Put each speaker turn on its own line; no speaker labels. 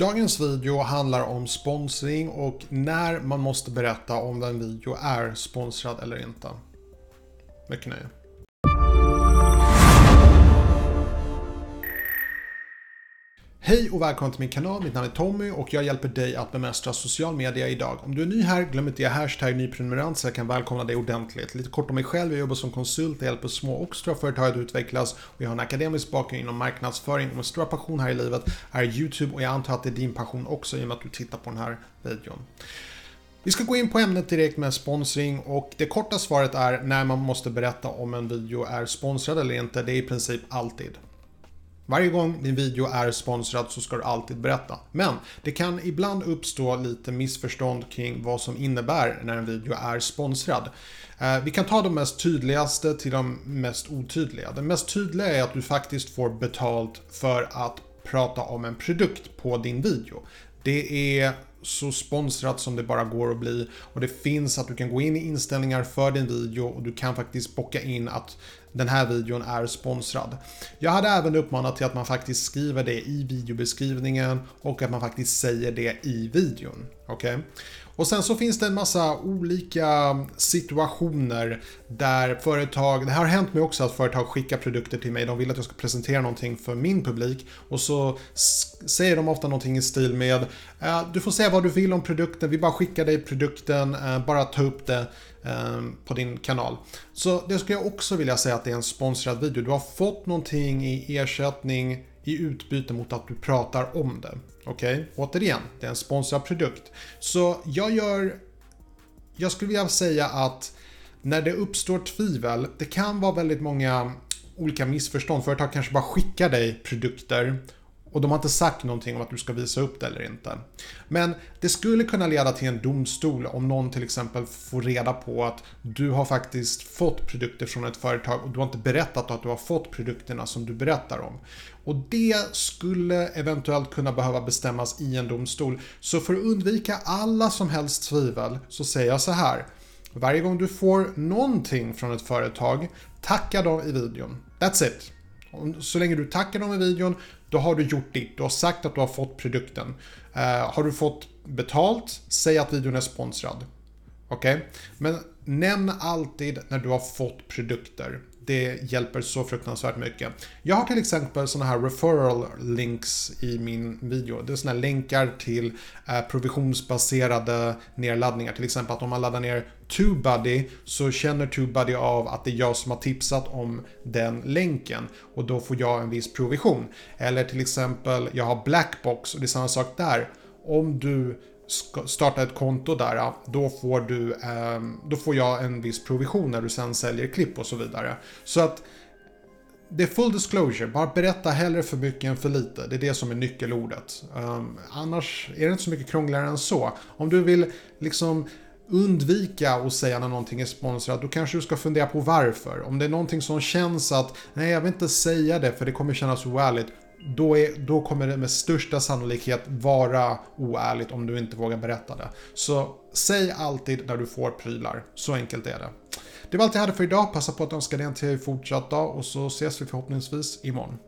Dagens video handlar om sponsring och när man måste berätta om en video är sponsrad eller inte. Mycket nöje. Hej och välkommen till min kanal, mitt namn är Tommy och jag hjälper dig att bemästra social media idag. Om du är ny här, glöm inte att hashtag nyprenumerant så jag kan välkomna dig ordentligt. Lite kort om mig själv, jag jobbar som konsult, jag hjälper små och stora företag att utvecklas och jag har en akademisk bakgrund inom marknadsföring och min stora passion här i livet är YouTube och jag antar att det är din passion också i och med att du tittar på den här videon. Vi ska gå in på ämnet direkt med sponsring och det korta svaret är när man måste berätta om en video är sponsrad eller inte. Det är i princip alltid. Varje gång din video är sponsrad så ska du alltid berätta. Men det kan ibland uppstå lite missförstånd kring vad som innebär när en video är sponsrad. Eh, vi kan ta de mest tydligaste till de mest otydliga. Det mest tydliga är att du faktiskt får betalt för att prata om en produkt på din video. Det är så sponsrat som det bara går att bli. Och det finns att du kan gå in i inställningar för din video och du kan faktiskt bocka in att den här videon är sponsrad. Jag hade även uppmanat till att man faktiskt skriver det i videobeskrivningen och att man faktiskt säger det i videon. Okej? Okay? Och sen så finns det en massa olika situationer där företag, det här har hänt mig också att företag skickar produkter till mig, de vill att jag ska presentera någonting för min publik och så säger de ofta någonting i stil med Eh, du får säga vad du vill om produkten, vi bara skickar dig produkten, eh, bara ta upp det ehm, på din kanal. Så det skulle jag också vilja säga att det är en sponsrad video. Du har fått någonting i ersättning i utbyte mot att du pratar om det. Okej, okay? återigen, det är en sponsrad produkt. Så jag gör... Jag skulle vilja säga att när det uppstår tvivel, det kan vara väldigt många olika missförstånd. Företag kanske bara skickar dig produkter och de har inte sagt någonting om att du ska visa upp det eller inte. Men det skulle kunna leda till en domstol om någon till exempel får reda på att du har faktiskt fått produkter från ett företag och du har inte berättat att du har fått produkterna som du berättar om. Och det skulle eventuellt kunna behöva bestämmas i en domstol. Så för att undvika alla som helst tvivel så säger jag så här. Varje gång du får någonting från ett företag, tacka dem i videon. That's it. Så länge du tackar dem i videon, då har du gjort ditt. Du har sagt att du har fått produkten. Uh, har du fått betalt, säg att videon är sponsrad. Okej? Okay? Men nämn alltid när du har fått produkter. Det hjälper så fruktansvärt mycket. Jag har till exempel sådana här referral links i min video. Det är sådana här länkar till eh, provisionsbaserade nedladdningar. Till exempel att om man laddar ner TubeBuddy så känner TubeBuddy av att det är jag som har tipsat om den länken och då får jag en viss provision. Eller till exempel, jag har Blackbox och det är samma sak där. Om du starta ett konto där, då får, du, ehm, då får jag en viss provision när du sen säljer klipp och så vidare. Så att det är full disclosure, bara berätta hellre för mycket än för lite. Det är det som är nyckelordet. Ehm, annars är det inte så mycket krångligare än så. Om du vill liksom undvika att säga när någonting är sponsrat, då kanske du ska fundera på varför. Om det är någonting som känns att, nej jag vill inte säga det för det kommer kännas oärligt, då, är, då kommer det med största sannolikhet vara oärligt om du inte vågar berätta det. Så säg alltid när du får prylar. Så enkelt är det. Det var allt jag hade för idag. Passa på att önska dig en till fortsatt dag och så ses vi förhoppningsvis imorgon.